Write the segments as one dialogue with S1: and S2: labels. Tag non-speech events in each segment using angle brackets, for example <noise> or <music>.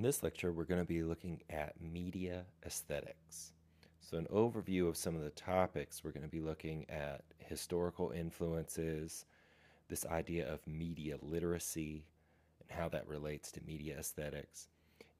S1: In this lecture, we're going to be looking at media aesthetics. So, an overview of some of the topics, we're going to be looking at historical influences, this idea of media literacy, and how that relates to media aesthetics.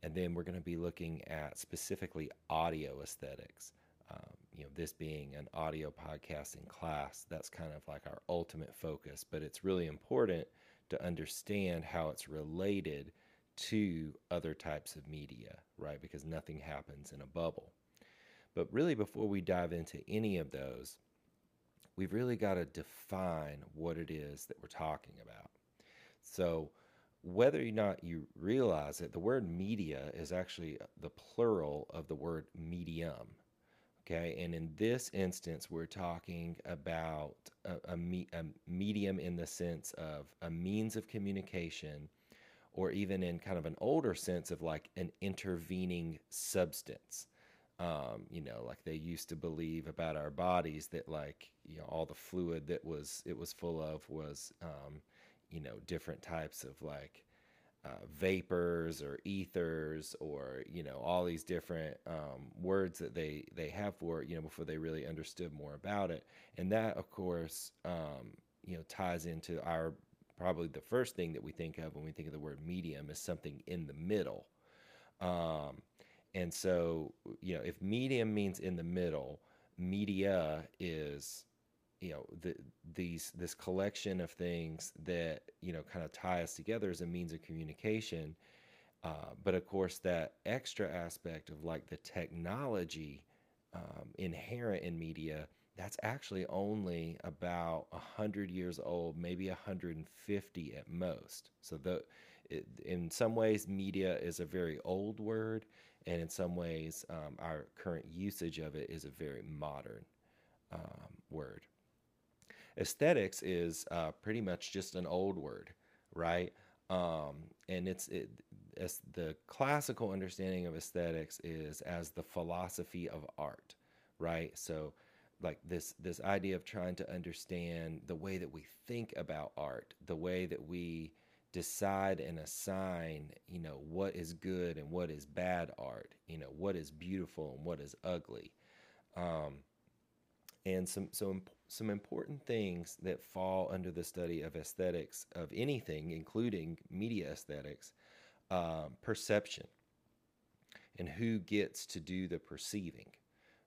S1: And then we're going to be looking at specifically audio aesthetics. Um, you know, this being an audio podcasting class, that's kind of like our ultimate focus, but it's really important to understand how it's related to other types of media, right? Because nothing happens in a bubble. But really, before we dive into any of those, we've really got to define what it is that we're talking about. So, whether or not you realize it, the word media is actually uh, the plural of the word medium. Okay, and in this instance, we're talking about a, a, me, a medium in the sense of a means of communication or even in kind of an older sense of like an intervening substance. Um, you know, like they used to believe about our bodies that like you know all the fluid that was it was full of was um, you know different types of like uh, vapors or ethers or you know all these different um, words that they they have for you know before they really understood more about it and that of course um, you know ties into our probably the first thing that we think of when we think of the word medium is something in the middle. Um, and so, you know, if medium means in the middle, media is, you know, the, these this collection of things that you know kind of tie us together as a means of communication. Uh, but of course, that extra aspect of like the technology um, inherent in media that's actually only about 100 years old, maybe 150 at most. So the it, in some ways, media is a very old word, and in some ways, um, our current usage of it is a very modern um, word. Aesthetics is uh, pretty much just an old word, right? Um, and it's it, as the classical understanding of aesthetics is as the philosophy of art, right? So like this this idea of trying to understand the way that we think about art, the way that we decide and assign, you know, what is good and what is bad art, you know, what is beautiful and what is ugly. Um, and some some some important things that fall under the study of aesthetics of anything, including media aesthetics, um, perception, and who gets to do the perceiving,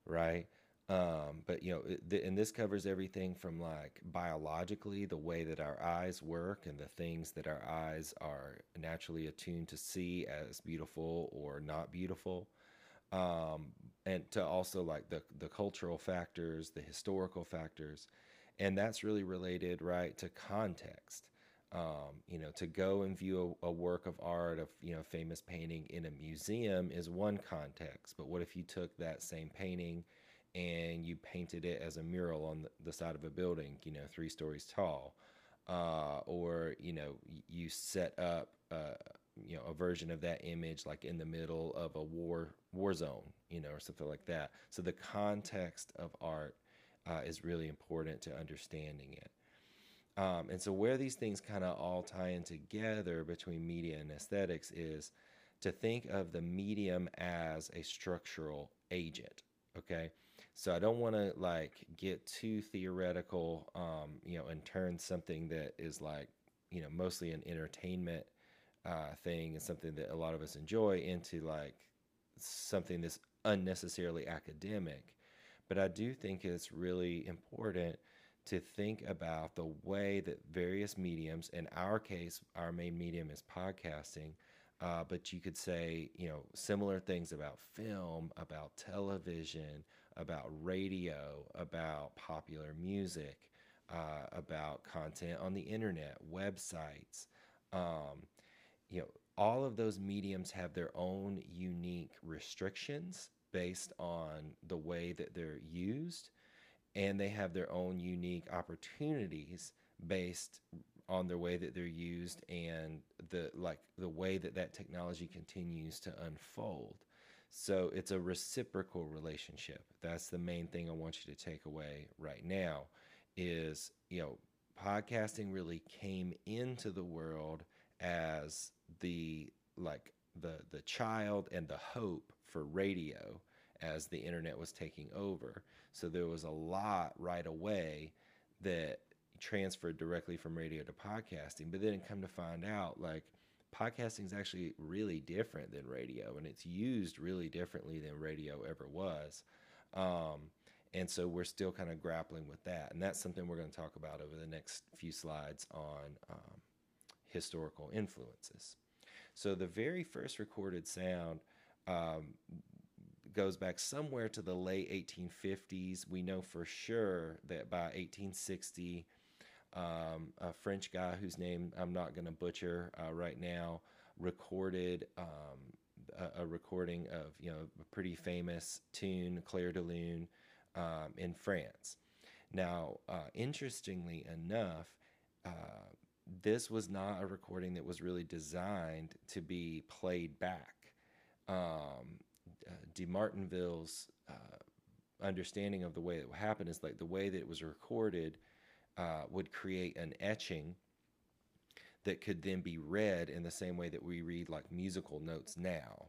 S1: right? Um, but you know, th- and this covers everything from like biologically, the way that our eyes work and the things that our eyes are naturally attuned to see as beautiful or not beautiful. Um, and to also like the, the cultural factors, the historical factors. And that's really related, right, to context. Um, you know, to go and view a, a, work of art of, you know, famous painting in a museum is one context. But what if you took that same painting and you painted it as a mural on the side of a building, you know, three stories tall, uh, or you know, you set up, uh, you know, a version of that image like in the middle of a war war zone, you know, or something like that. So the context of art uh, is really important to understanding it. Um, and so where these things kind of all tie in together between media and aesthetics is to think of the medium as a structural agent. Okay. So I don't want to like get too theoretical, um, you know, and turn something that is like, you know, mostly an entertainment uh, thing and something that a lot of us enjoy into like something that's unnecessarily academic. But I do think it's really important to think about the way that various mediums, in our case, our main medium is podcasting, uh, but you could say, you know, similar things about film, about television, about radio, about popular music, uh, about content on the internet, websites. Um, you know, all of those mediums have their own unique restrictions based on the way that they're used, and they have their own unique opportunities based on the way that they're used and the like the way that that technology continues to unfold. So it's a reciprocal relationship. That's the main thing I want you to take away right now is, you know, podcasting really came into the world as the like the the child and the hope for radio as the internet was taking over. So there was a lot right away that transferred directly from radio to podcasting. But then come to find out, like podcasting is actually really different than radio, and it's used really differently than radio ever was. Um, and so we're still kind of grappling with that, and that's something we're going to talk about over the next few slides on um, historical influences. So the very first recorded sound um, goes back somewhere to the late 1850s. We know for sure that by 1860, um, a French guy whose name I'm not going to butcher uh, right now recorded um, a, a, recording of you know a pretty famous tune, Clair de Lune, um, in France. Now, uh, interestingly enough, uh, this was not a recording that was really designed to be played back. Um, uh, De Martinville's uh, understanding of the way it happened is like the way that it was recorded uh, would create an etching that could then be read in the same way that we read like musical notes now.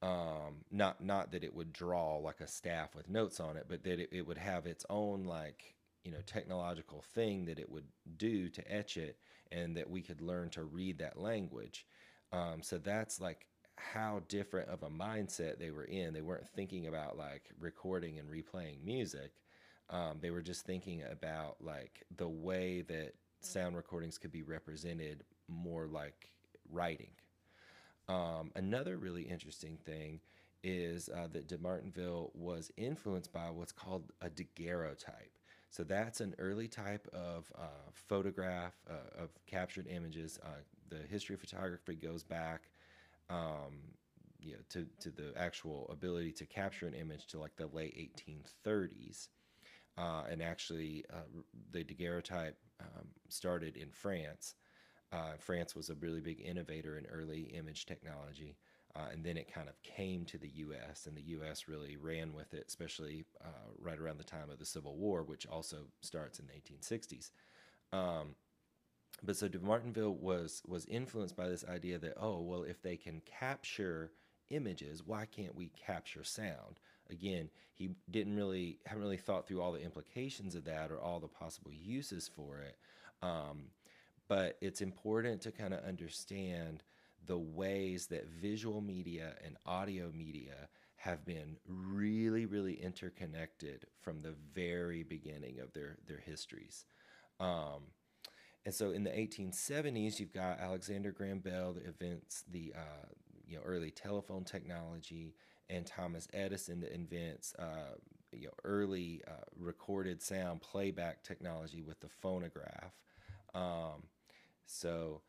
S1: Um, not not that it would draw like a staff with notes on it, but that it, it would have its own like you know technological thing that it would do to etch it, and that we could learn to read that language. Um, so that's like how different of a mindset they were in. They weren't thinking about like recording and replaying music. Um, they were just thinking about like the way that sound recordings could be represented more like writing. Um, another really interesting thing is uh, that De Martinville was influenced by what's called a daguerreotype. So that's an early type of uh, photograph uh, of captured images. Uh, the history of photography goes back um, you know, to, to the actual ability to capture an image to like the late 1830s. Uh, and actually, uh, the daguerreotype um, started in France. Uh, France was a really big innovator in early image technology. Uh, and then it kind of came to the U.S., and the U.S. really ran with it, especially uh, right around the time of the Civil War, which also starts in the 1860s. Um, but so De Martinville was was influenced by this idea that oh well if they can capture images why can't we capture sound? Again he didn't really haven't really thought through all the implications of that or all the possible uses for it. Um, but it's important to kind of understand the ways that visual media and audio media have been really really interconnected from the very beginning of their their histories. Um, and so in the 1870s, you've got Alexander Graham Bell that invents the uh, you know early telephone technology, and Thomas Edison that invents uh, you know early uh, recorded sound playback technology with the phonograph. Um, so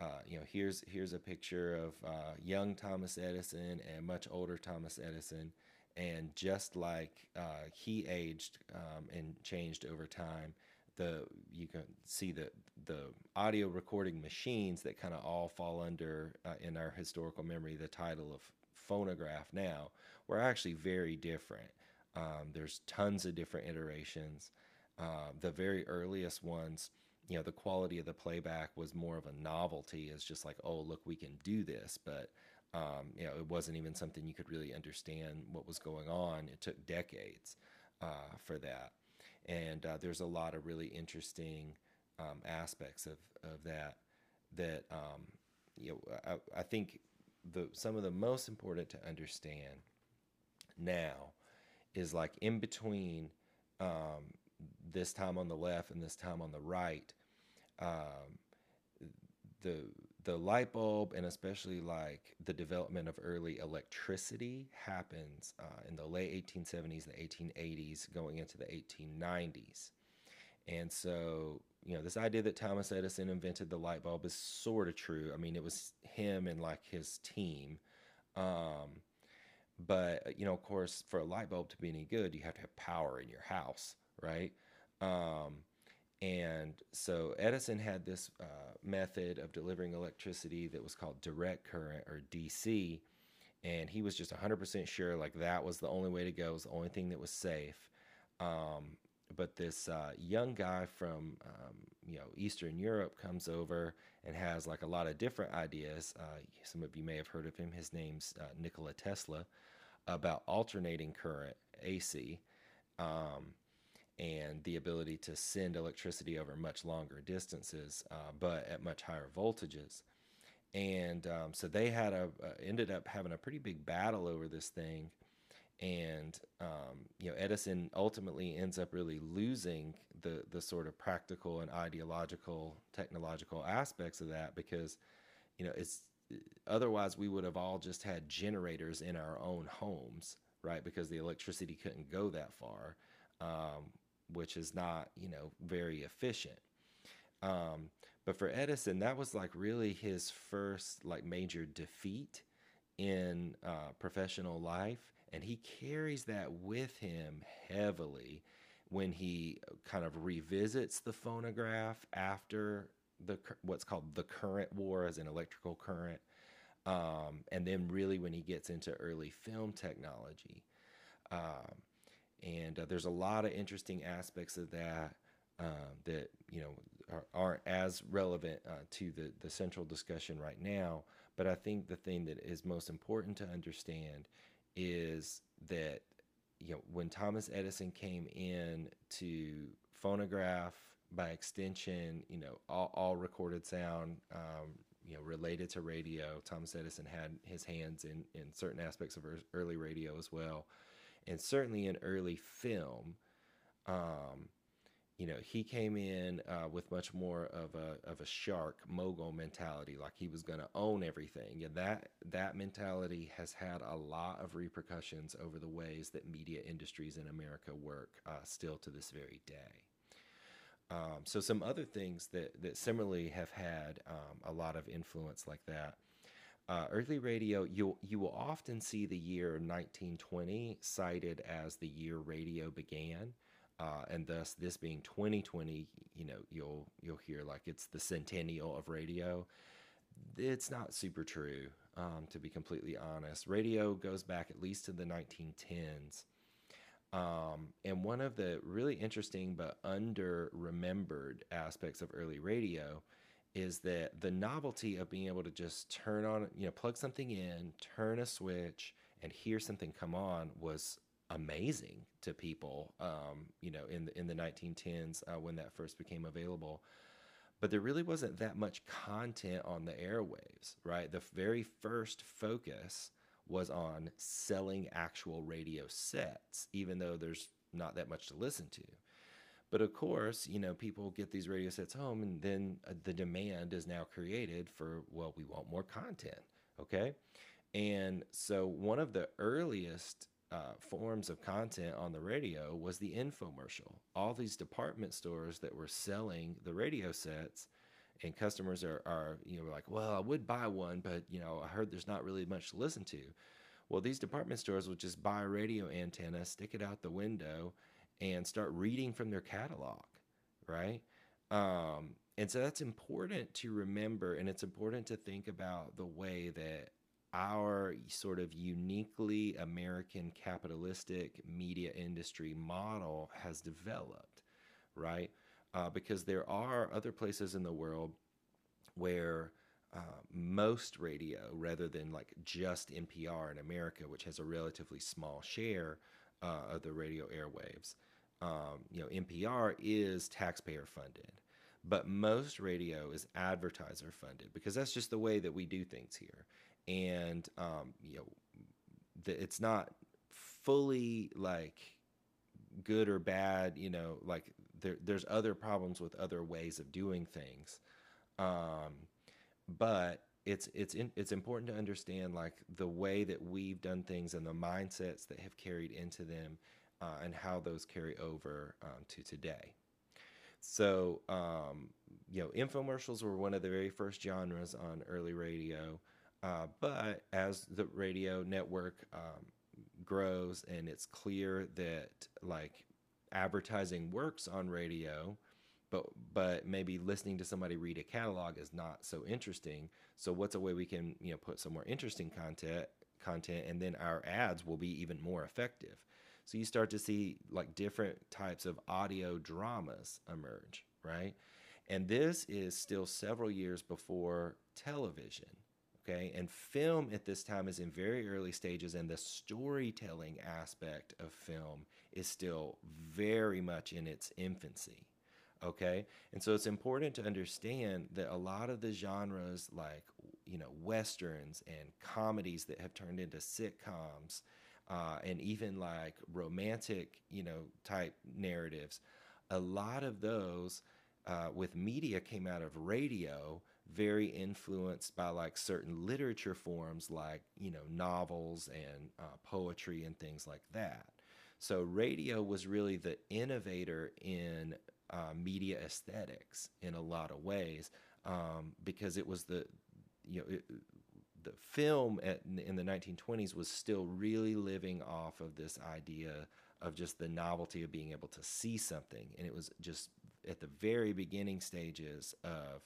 S1: uh, you know here's here's a picture of uh, young Thomas Edison and much older Thomas Edison. And just like uh, he aged um, and changed over time, the you can see the the audio recording machines that kind of all fall under uh, in our historical memory the title of phonograph now were actually very different. Um, there's tons of different iterations. Uh, the very earliest ones, you know, the quality of the playback was more of a novelty. It's just like, oh, look, we can do this, but um, you know, it wasn't even something you could really understand what was going on. It took decades uh, for that and uh, there's a lot of really interesting um, aspects of, of that that um, you know I, I, think the some of the most important to understand now is like in between um, this time on the left and this time on the right um, the the light bulb and especially like the development of early electricity happens uh, in the late 1870s, the 1880s, going into the 1890s. And so, you know, this idea that Thomas Edison invented the light bulb is sort of true. I mean, it was him and like his team. Um, but, you know, of course, for a light bulb to be any good, you have to have power in your house, right? Um, and so Edison had this uh, method of delivering electricity that was called direct current or DC. And he was just 100% sure like that was the only way to go, it was the only thing that was safe. Um, but this uh, young guy from um, you know Eastern Europe comes over and has like a lot of different ideas. Uh, some of you may have heard of him. His name's uh, Nikola Tesla about alternating current AC um, and the ability to send electricity over much longer distances, uh, but at much higher voltages. And um, so they had a uh, ended up having a pretty big battle over this thing and um, you know Edison ultimately ends up really losing the the sort of practical and ideological technological aspects of that because you know it's otherwise we would have all just had generators in our own homes right because the electricity couldn't go that far um, which is not you know very efficient. Um, but for Edison that was like really his first like major defeat in uh, professional life and he carries that with him heavily when he kind of revisits the phonograph after the what's called the current war as an electrical current um, and then really when he gets into early film technology. Um, and uh, there's a lot of interesting aspects of that uh, that you know are, aren't as relevant uh, to the the central discussion right now but I think the thing that is most important to understand is that you know when Thomas Edison came in to phonograph by extension, you know all, all recorded sound, um, you know related to radio. Thomas Edison had his hands in in certain aspects of early radio as well, and certainly in early film. Um, you know, he came in uh, with much more of a of a shark mogul mentality, like he was going to own everything, and that that mentality has had a lot of repercussions over the ways that media industries in America work uh, still to this very day. Um, so, some other things that that similarly have had um, a lot of influence like that. Uh, early radio, you you will often see the year 1920 cited as the year radio began uh, and thus this being 2020 you know you'll you'll hear like it's the centennial of radio. It's not super true um, to be completely honest. Radio goes back at least to the 1910s um, and one of the really interesting but under remembered aspects of early radio is that the novelty of being able to just turn on you know plug something in turn a switch and hear something come on was amazing to people, um, you know, in the in the 1910s uh, when that first became available. But there really wasn't that much content on the airwaves, right? The very first focus was on selling actual radio sets, even though there's not that much to listen to. But of course, you know, people get these radio sets home, and then uh, the demand is now created for, well, we want more content, okay? And so, one of the earliest uh, forms of content on the radio was the infomercial. All these department stores that were selling the radio sets, and customers are, are you know like, well, I would buy one, but you know, I heard there's not really much to listen to. Well, these department stores would just buy a radio antenna, stick it out the window, and start reading from their catalog, right? Um, and so that's important to remember, and it's important to think about the way that our sort of uniquely American capitalistic media industry model has developed, right? Uh, because there are other places in the world where uh, most radio, rather than like just NPR in America, which has a relatively small share uh, of the radio airwaves, um, you know, NPR is taxpayer funded but most radio is advertiser funded because that's just the way that we do things here and um, you know, the, it's not fully like good or bad. You know, like there, there's other problems with other ways of doing things, um, but it's it's in, it's important to understand like the way that we've done things and the mindsets that have carried into them, uh, and how those carry over um, to today. So, um, you know, infomercials were one of the very first genres on early radio. Uh, but as the radio network um, grows and it's clear that like advertising works on radio, but but maybe listening to somebody read a catalog is not so interesting. So what's a way we can you know put some more interesting content content and then our ads will be even more effective. So you start to see like different types of audio dramas emerge, right? And this is still several years before television. Okay. And film at this time is in very early stages, and the storytelling aspect of film is still very much in its infancy. Okay. And so it's important to understand that a lot of the genres, like, you know, westerns and comedies that have turned into sitcoms, uh, and even like romantic, you know, type narratives, a lot of those uh, with media came out of radio very influenced by like certain literature forms like you know novels and uh, poetry and things like that. So radio was really the innovator in uh, media aesthetics in a lot of ways um, because it was the you know it, the film at, in the 1920s was still really living off of this idea of just the novelty of being able to see something. And it was just at the very beginning stages of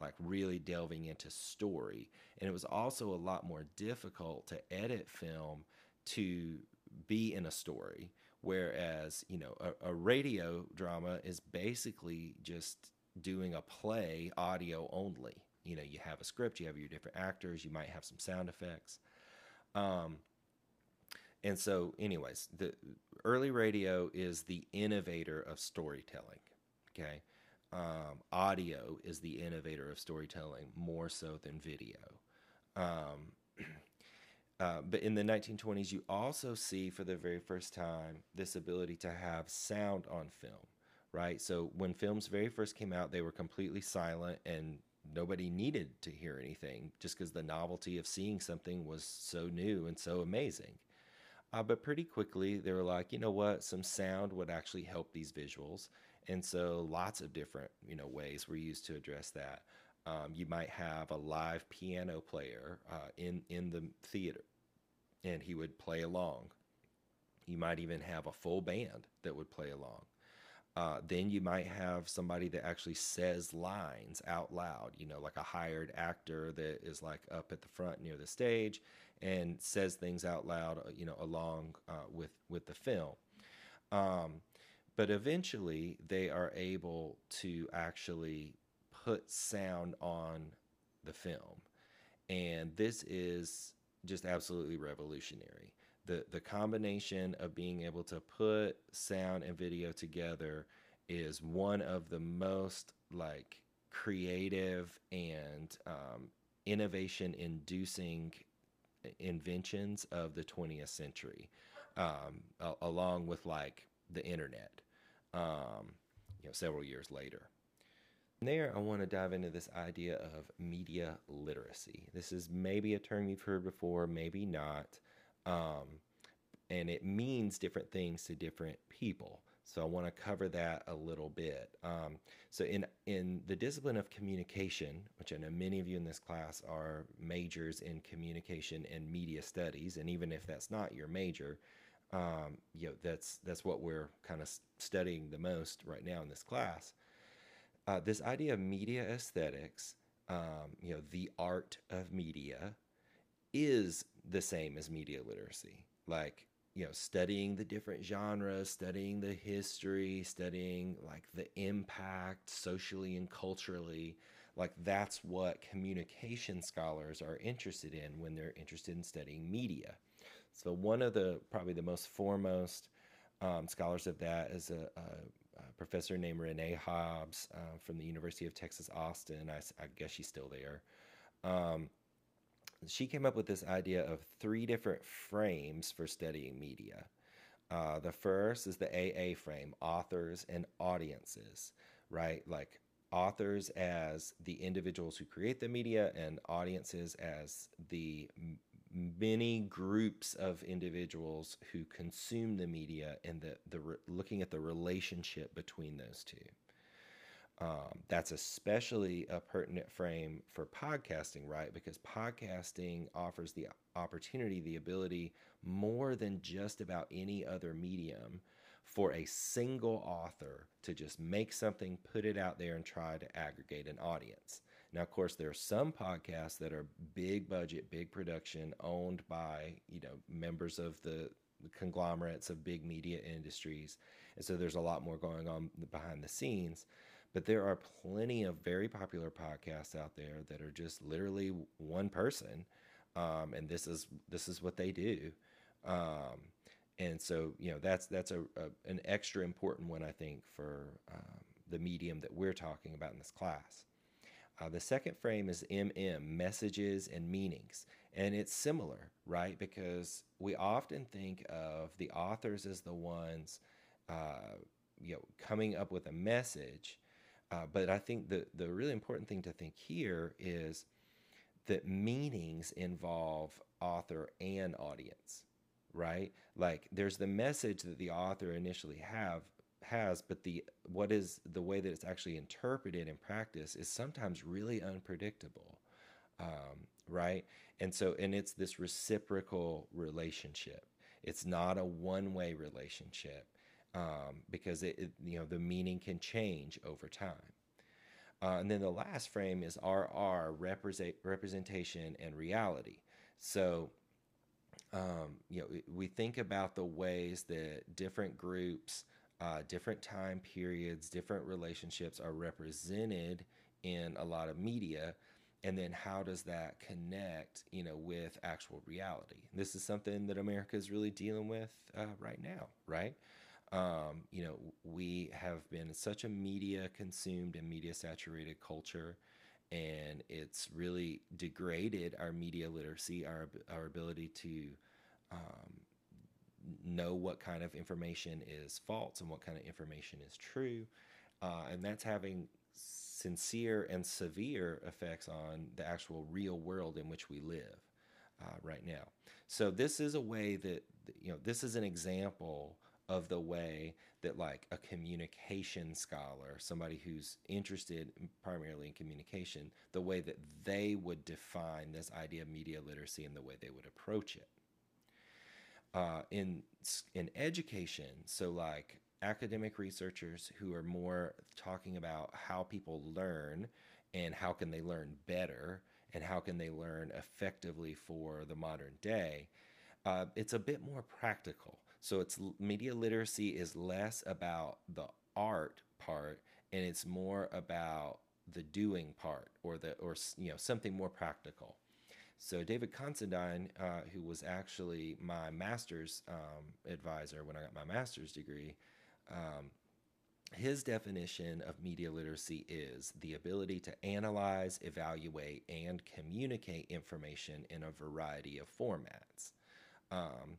S1: like really delving into story. And it was also a lot more difficult to edit film to be in a story. Whereas, you know, a, a radio drama is basically just doing a play audio only. You know, you have a script, you have your different actors, you might have some sound effects. Um, and so, anyways, the early radio is the innovator of storytelling. Okay um, audio is the innovator of storytelling more so than video. Um, <clears throat> uh, but in the 1920s, you also see for the very first time this ability to have sound on film, right? So when films very first came out, they were completely silent and nobody needed to hear anything just because the novelty of seeing something was so new and so amazing. Uh, but pretty quickly, they were like, you know what? Some sound would actually help these visuals. And so lots of different, you know, ways were used to address that. Um, you might have a live piano player uh, in in the theater, and he would play along. You might even have a full band that would play along. Uh, then you might have somebody that actually says lines out loud, you know, like a hired actor that is like up at the front near the stage and says things out loud, uh, you know, along uh, with with the film. Um, but eventually they are able to actually put sound on the film. And this is just absolutely revolutionary. The the combination of being able to put sound and video together is one of the most like creative and um, innovation inducing inventions of the 20th century um, along with like the internet um, you know, several years later. From there, I want to dive into this idea of media literacy. This is maybe a term you've heard before, maybe not. Um, and it means different things to different people. So I want to cover that a little bit. Um, so in in the discipline of communication, which I know many of you in this class are majors in communication and media studies, and even if that's not your major, um, you know that's that's what we're kind of studying the most right now in this class. Uh, this idea of media aesthetics, um, you know, the art of media, is the same as media literacy. Like you know, studying the different genres, studying the history, studying like the impact socially and culturally. Like that's what communication scholars are interested in when they're interested in studying media. So one of the probably the most foremost um, scholars of that is a, a, a professor named Renee Hobbs uh, from the University of Texas Austin. I, I guess she's still there. Um, she came up with this idea of three different frames for studying media. Uh, the first is the AA frame, authors and audiences, right? Like authors as the individuals who create the media and audiences as the many groups of individuals who consume the media and the, the re, looking at the relationship between those two. Um, that's especially a pertinent frame for podcasting, right? Because podcasting offers the opportunity, the ability, more than just about any other medium, for a single author to just make something, put it out there, and try to aggregate an audience. Now, of course, there are some podcasts that are big budget, big production, owned by you know members of the conglomerates of big media industries. And so there's a lot more going on behind the scenes. But there are plenty of very popular podcasts out there that are just literally one person, um, and this is this is what they do. Um, and so you know that's that's a, a, an extra important one I think for um, the medium that we're talking about in this class. Uh, the second frame is MM, messages and meanings. And it's similar, right? Because we often think of the authors as the ones, uh, you know, coming up with a message. Uh, but I think the, the really important thing to think here is that meanings involve author and audience, right? Like there's the message that the author initially have has, but the what is the way that it's actually interpreted in practice is sometimes really unpredictable, um, right? And so, and it's this reciprocal relationship. It's not a one-way relationship um, because it, it, you know, the meaning can change over time. Uh, and then the last frame is RR, represent, representation and reality. So, um, you know, we think about the ways that different groups uh, different time periods, different relationships are represented in a lot of media. And then how does that connect, you know, with actual reality? This is something that America is really dealing with uh, right now, right? Um, you know, we have been such a media consumed and media saturated culture, and it's really degraded our media literacy, our our ability to um, know what kind of information is false and what kind of information is true. Uh, and that's having sincere and severe effects on the actual real world in which we live uh, right now. So this is a way that you know this is an example of the way that like a communication scholar, somebody who's interested primarily in communication, the way that they would define this idea of media literacy and the way they would approach it uh, in in education. So like academic researchers who are more talking about how people learn and how can they learn better and how can they learn effectively for the modern day. Uh, it's a bit more practical. So it's media literacy is less about the art part and it's more about the doing part or the or you know something more practical. So David Considine, uh, who was actually my master's um, advisor when I got my master's degree, um, his definition of media literacy is the ability to analyze, evaluate, and communicate information in a variety of formats. Um,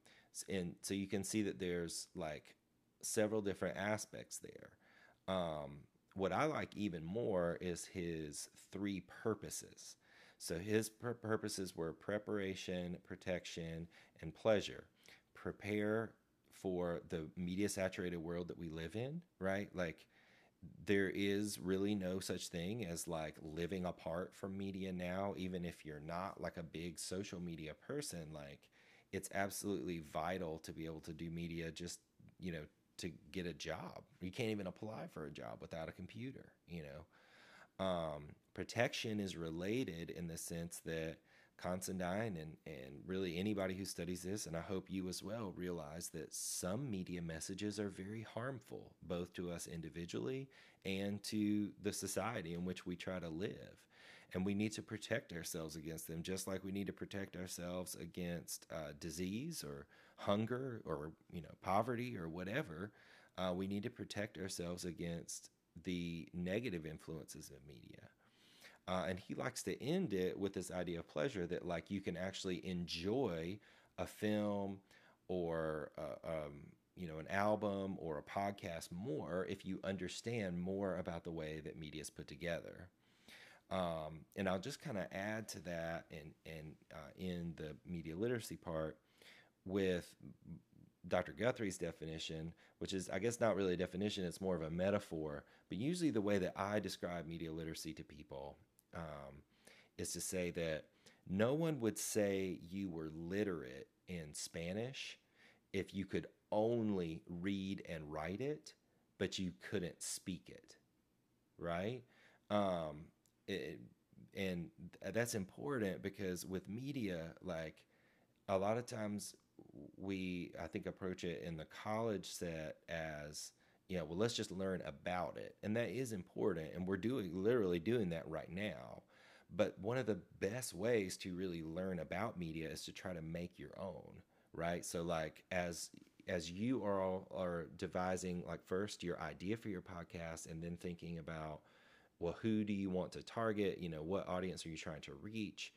S1: and so you can see that there's like several different aspects there. Um, what I like even more is his three purposes. So his pur- purposes were preparation, protection, and pleasure. Prepare for the media saturated world that we live in, right? Like there is really no such thing as like living apart from media now, even if you're not like a big social media person. Like it's absolutely vital to be able to do media just, you know, to get a job. You can't even apply for a job without a computer, you know. Um, protection is related in the sense that Considine and, and really anybody who studies this, and I hope you as well, realize that some media messages are very harmful, both to us individually and to the society in which we try to live. And we need to protect ourselves against them, just like we need to protect ourselves against uh, disease or hunger or you know poverty or whatever. Uh, we need to protect ourselves against the negative influences of media. Uh, and he likes to end it with this idea of pleasure that, like, you can actually enjoy a film or, uh, um, you know, an album or a podcast more if you understand more about the way that media is put together. Um, and I'll just kind of add to that and, and uh, in the media literacy part with Dr. Guthrie's definition, which is, I guess, not really a definition, it's more of a metaphor. But usually, the way that I describe media literacy to people um, is to say that no one would say you were literate in Spanish if you could only read and write it, but you couldn't speak it, right? Um, it, and that's important because with media, like a lot of times we I think approach it in the college set as know, well, let's just learn about it, and that is important, and we're doing literally doing that right now. But one of the best ways to really learn about media is to try to make your own, right? So like as as you are all are devising like first your idea for your podcast and then thinking about well who do you want to target you know what audience are you trying to reach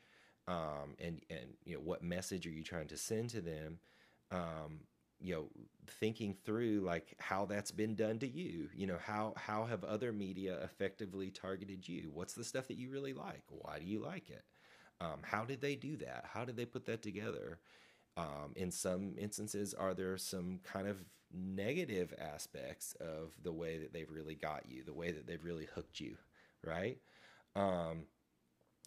S1: um, and and you know what message are you trying to send to them um, you know thinking through like how that's been done to you you know how how have other media effectively targeted you? What's the stuff that you really like? Why do you like it? Um, how did they do that? How did they put that together? Um, in some instances are there some kind of negative aspects of the way that they've really got you the way that they've really hooked you right? Um,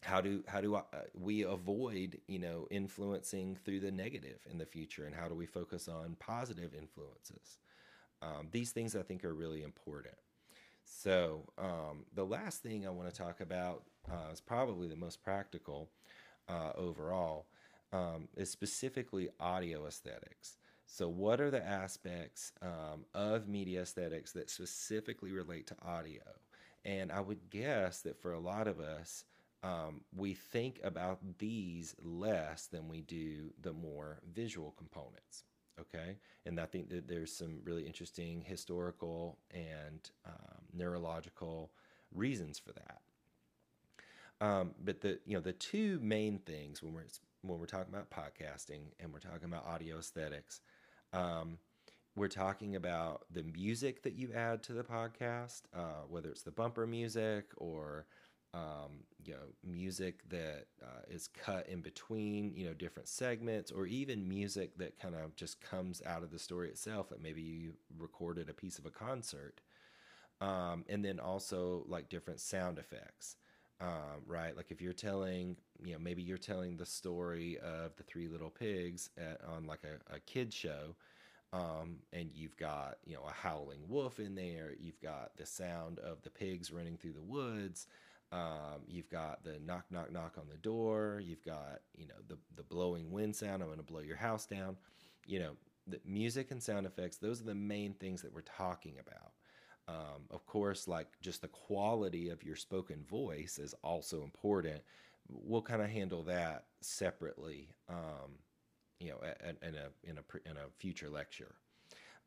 S1: how do how do I, uh, we avoid you know influencing through the negative in the future and how do we focus on positive influences? Um, these things i think are really important. So um, the last thing i want to talk about uh, is probably the most practical uh, overall um, is specifically audio aesthetics. So what are the aspects um, of media aesthetics that specifically relate to audio? And i would guess that for a lot of us um, we think about these less than we do the more visual components. Okay, and I think that there's some really interesting historical and um, neurological reasons for that. Um, but the you know the two main things when we're when we're talking about podcasting and we're talking about audio aesthetics, um, we're talking about the music that you add to the podcast, uh, whether it's the bumper music or um, you know, music that uh, is cut in between, you know, different segments, or even music that kind of just comes out of the story itself. That maybe you recorded a piece of a concert, um, and then also like different sound effects, um, right? Like if you're telling, you know, maybe you're telling the story of the Three Little Pigs at, on like a, a kid show. Um, and you've got you know a howling wolf in there. You've got the sound of the pigs running through the woods. Um, you've got the knock, knock, knock on the door. You've got, you know, the, the blowing wind sound. I'm going to blow your house down. You know, the music and sound effects, those are the main things that we're talking about. Um, of course, like just the quality of your spoken voice is also important. We'll kind of handle that separately, um, you know, in a, in a, in a future lecture.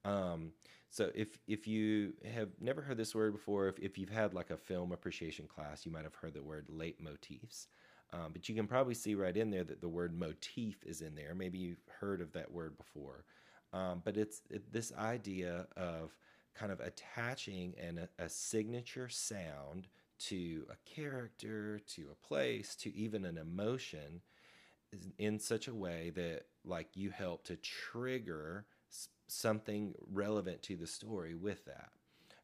S1: Um, so if if you have never heard this word before, if, if you've had like a film appreciation class, you might have heard the word leitmotifs. Um, but you can probably see right in there that the word motif is in there. Maybe you've heard of that word before. Um, but it's it, this idea of kind of attaching an, a, a signature sound to a character, to a place, to even an emotion in such a way that like you help to trigger something relevant to the story with that.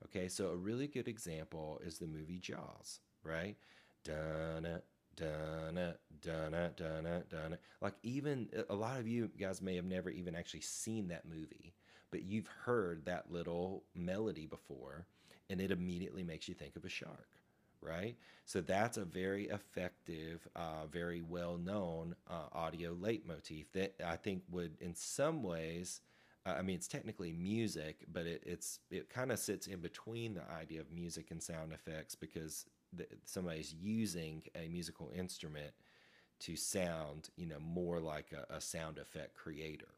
S1: Okay, so a really good example is the movie Jaws, right? Dun dun dun dun dun. Like even a lot of you guys may have never even actually seen that movie, but you've heard that little melody before, and it immediately makes you think of a shark, right? So that's a very effective, uh, very well known uh, audio leitmotif that I think would, in some ways, I mean, it's technically music, but it, it's it kind of sits in between the idea of music and sound effects because the, somebody's using a musical instrument to sound, you know, more like a, a sound effect creator.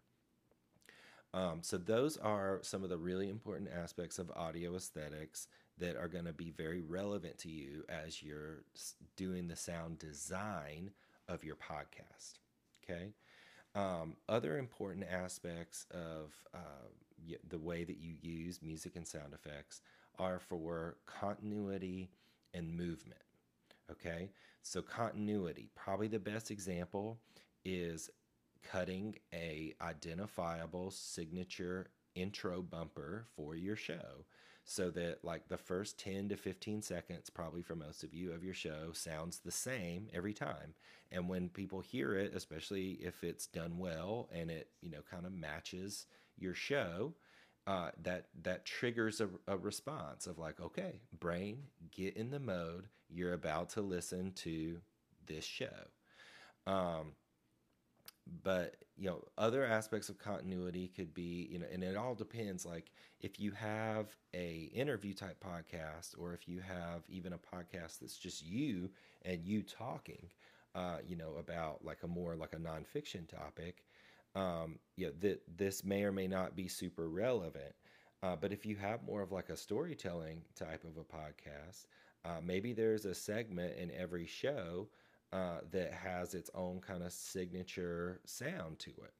S1: Um, so those are some of the really important aspects of audio aesthetics that are going to be very relevant to you as you're doing the sound design of your podcast. Okay. Um, other important aspects of uh, the way that you use music and sound effects are for continuity and movement. Okay, so continuity, probably the best example is cutting a identifiable signature intro bumper for your show so that like the first 10 to 15 seconds probably for most of you of your show sounds the same every time. And when people hear it especially if it's done well and it you know kind of matches your show uh, that that triggers a, a response of like okay brain get in the mode. You're about to listen to this show. Um, but you know other aspects of continuity could be you know and it all depends like if you have a interview type podcast or if you have even a podcast that's just you and you talking uh, you know about like a more like a nonfiction topic um, you know that this may or may not be super relevant uh, but if you have more of like a storytelling type of a podcast uh, maybe there's a segment in every show uh, that has its own kind of signature sound to it.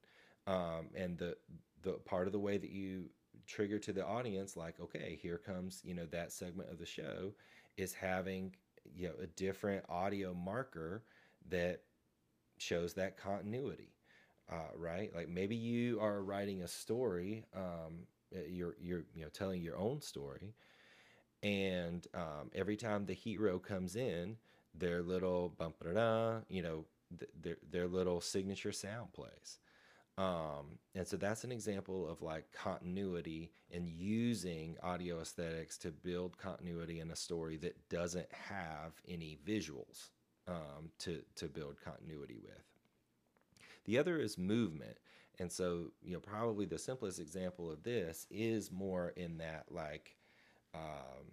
S1: Um, and the the part of the way that you trigger to the audience, like, okay, here comes you know that segment of the show, is having you know a different audio marker that shows that continuity, uh, right? Like maybe you are writing a story, um, you're you're you know telling your own story, and um, every time the hero comes in their little bump da you know, th- their their little signature sound plays. Um, and so that's an example of like continuity and using audio aesthetics to build continuity in a story that doesn't have any visuals um, to to build continuity with. The other is movement. And so, you know, probably the simplest example of this is more in that like um,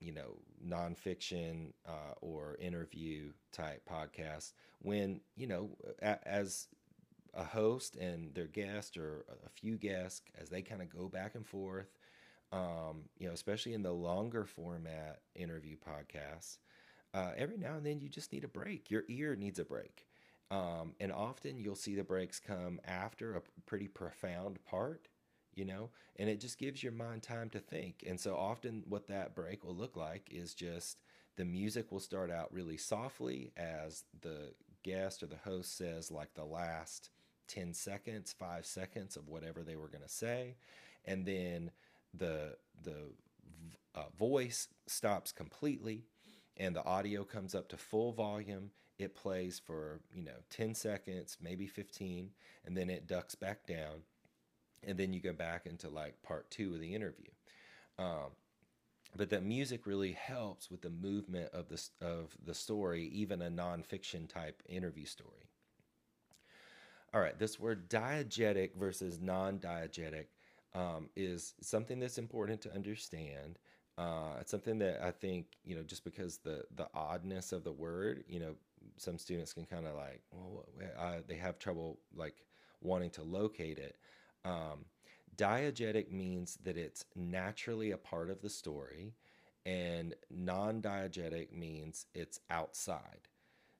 S1: you know nonfiction uh, or interview type podcasts when you know a, as a host and their guest or a few guests as they kind of go back and forth um, you know especially in the longer format interview podcasts uh, every now and then you just need a break. Your ear needs a break. Um, and often you'll see the breaks come after a pretty profound part you know, and it just gives your mind time to think. And so often, what that break will look like is just the music will start out really softly as the guest or the host says, like the last 10 seconds, five seconds of whatever they were going to say. And then the, the uh, voice stops completely and the audio comes up to full volume. It plays for, you know, 10 seconds, maybe 15, and then it ducks back down and then you go back into like part two of the interview. Um, but that music really helps with the movement of the of the story, even a nonfiction type interview story. All right, this word diegetic versus non-diegetic um, is something that's important to understand. Uh, it's something that I think you know, just because the the oddness of the word, you know, some students can kind of like, well, uh, they have trouble like wanting to locate it. Um, diegetic means that it's naturally a part of the story, and non diegetic means it's outside.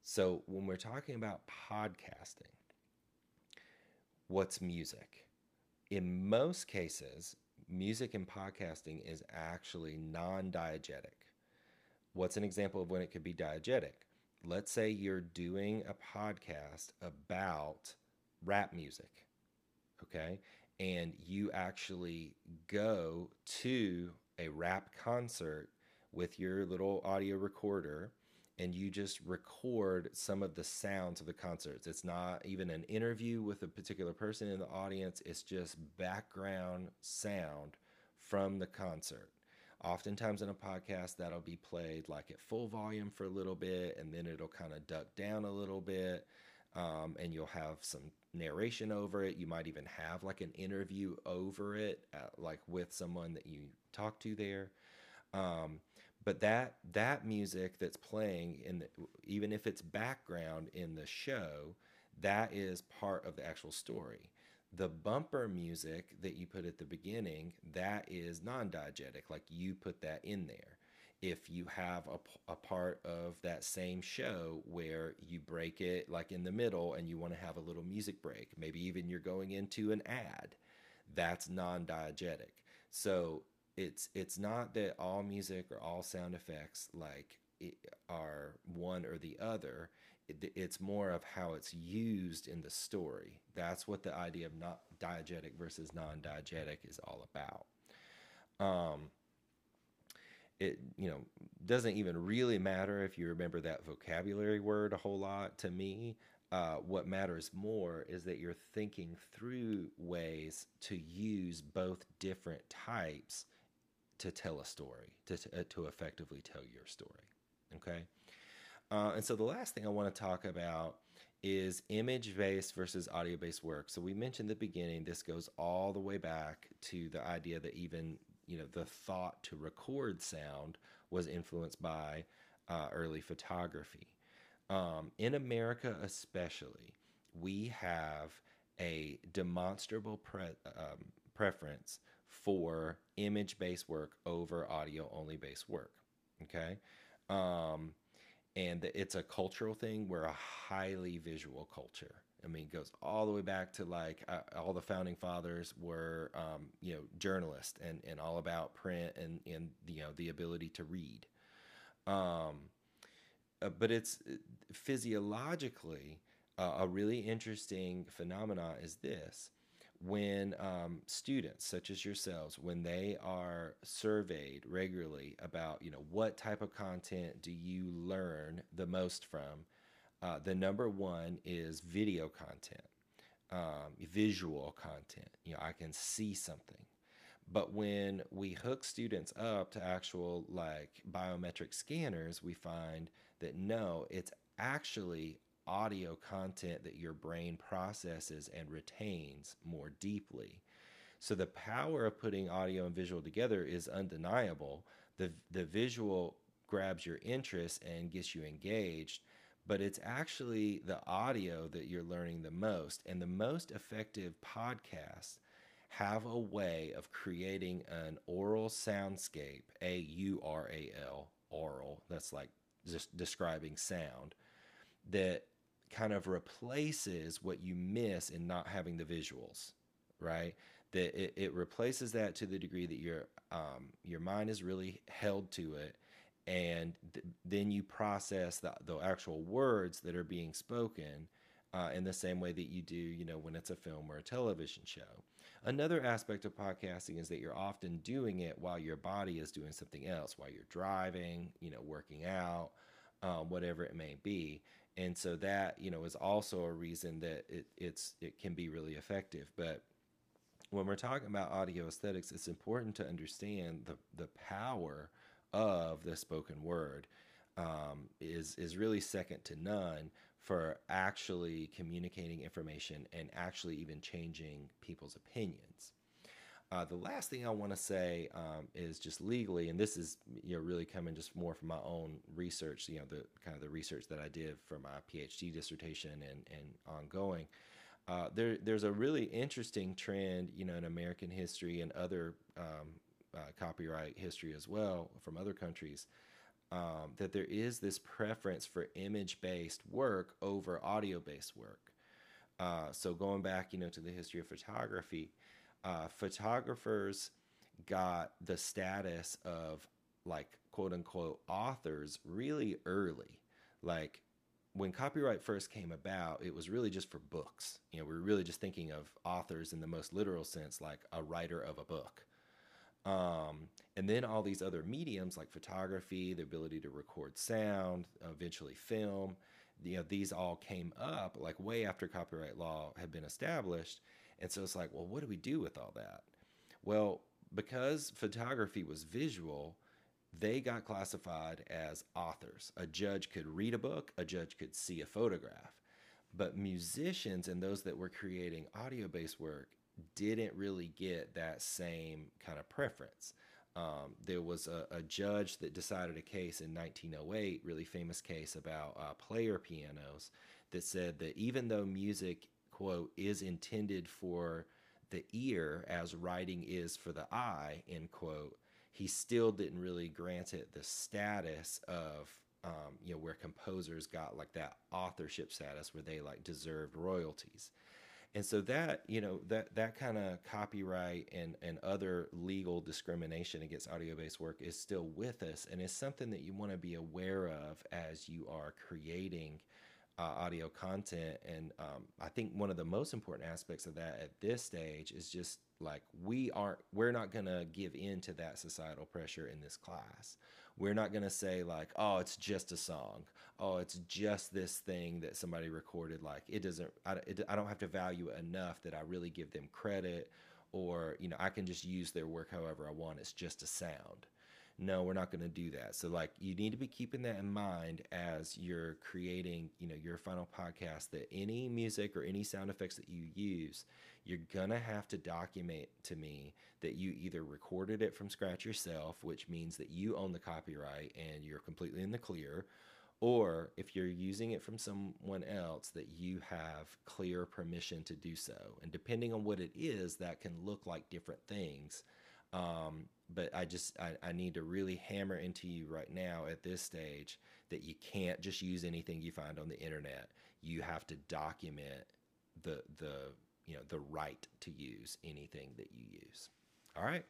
S1: So when we're talking about podcasting, what's music? In most cases, music and podcasting is actually non diegetic. What's an example of when it could be diegetic? Let's say you're doing a podcast about rap music okay? And you actually go to a rap concert with your little audio recorder and you just record some of the sounds of the concerts. It's not even an interview with a particular person in the audience, it's just background sound from the concert. Oftentimes in a podcast, that'll be played like at full volume for a little bit, and then it'll kind of duck down a little bit um, and you'll have some narration over it. You might even have like an interview over it, uh, like with someone that you talk to there. Um, but that that music that's playing in the, even if it's background in the show, that is part of the actual story. The bumper music that you put at the beginning, that is non-diegetic, like you put that in there if you have a, a part of that same show where you break it like in the middle and you want to have a little music break, maybe even you're going into an ad, that's non-diegetic. So it's it's not that all music or all sound effects like are one or the other. It, it's more of how it's used in the story. That's what the idea of not diegetic versus non-diegetic is all about. Um, it you know doesn't even really matter if you remember that vocabulary word a whole lot to me uh, what matters more is that you're thinking through ways to use both different types to tell a story to, to, uh, effectively tell your story okay uh, and so the last thing i want to talk about is image based versus audio based work. So we mentioned the beginning, this goes all the way back to the idea that even you know the thought to record sound was influenced by uh, early photography. Um, in America, especially, we have a demonstrable pre- um, preference for image based work over audio only based work. Okay. Um, and it's a cultural thing. We're a highly visual culture. I mean, it goes all the way back to like uh, all the founding fathers were, um, you know, journalists and, and all about print and, and, you know, the ability to read. Um, uh, but it's uh, physiologically uh, a really interesting phenomena is this when um, students such as yourselves when they are surveyed regularly about you know what type of content do you learn the most from uh, the number one is video content um, visual content you know i can see something but when we hook students up to actual like biometric scanners we find that no it's actually audio content that your brain processes and retains more deeply. So the power of putting audio and visual together is undeniable. The the visual grabs your interest and gets you engaged, but it's actually the audio that you're learning the most and the most effective podcasts have a way of creating an aural soundscape, A U R A L, aural. That's like just describing sound that kind of replaces what you miss in not having the visuals, right? That it, it replaces that to the degree that your um, your mind is really held to it, and th- then you process the, the actual words that are being spoken uh, in the same way that you do, you know, when it's a film or a television show. Another aspect of podcasting is that you're often doing it while your body is doing something else, while you're driving, you know, working out, um, whatever it may be and so that you know is also a reason that it, it's it can be really effective but when we're talking about audio aesthetics it's important to understand the the power of the spoken word um, is is really second to none for actually communicating information and actually even changing people's opinions uh, the last thing I want to say um, is just legally, and this is you know really coming just more from my own research, you know the kind of the research that I did for my PhD dissertation and and ongoing. Uh, there there's a really interesting trend, you know, in American history and other um, uh, copyright history as well from other countries. Um, that there is this preference for image-based work over audio-based work. Uh, so going back, you know, to the history of photography, uh, photographers got the status of like quote unquote authors really early. Like when copyright first came about, it was really just for books. You know, we were really just thinking of authors in the most literal sense, like a writer of a book. Um, and then all these other mediums like photography, the ability to record sound, eventually film, you know, these all came up like way after copyright law had been established. And so it's like, well, what do we do with all that? Well, because photography was visual, they got classified as authors. A judge could read a book, a judge could see a photograph. But musicians and those that were creating audio based work didn't really get that same kind of preference. Um, there was a, a, judge that decided a case in 1908, really famous case about uh, player pianos, that said that even though music quote, is intended for the ear as writing is for the eye, end quote, he still didn't really grant it the status of, um, you know, where composers got like that authorship status where they like deserved royalties. And so that, you know, that, that kind of copyright and, and other legal discrimination against audio based work is still with us and is something that you want to be aware of as you are creating uh, audio content. And um, I think one of the most important aspects of that at this stage is just like we aren't, we're not going to give in to that societal pressure in this class. We're not going to say, like, oh, it's just a song. Oh, it's just this thing that somebody recorded. Like, it doesn't, I, it, I don't have to value it enough that I really give them credit or, you know, I can just use their work however I want. It's just a sound no, we're not going to do that. So like you need to be keeping that in mind as you're creating, you know, your final podcast that any music or any sound effects that you use, you're going to have to document to me that you either recorded it from scratch yourself, which means that you own the copyright and you're completely in the clear, or if you're using it from someone else that you have clear permission to do so and depending on what it is that can look like different things um, but i just I, I need to really hammer into you right now at this stage that you can't just use anything you find on the internet. You have to document the the you know the right to use anything that you use. All right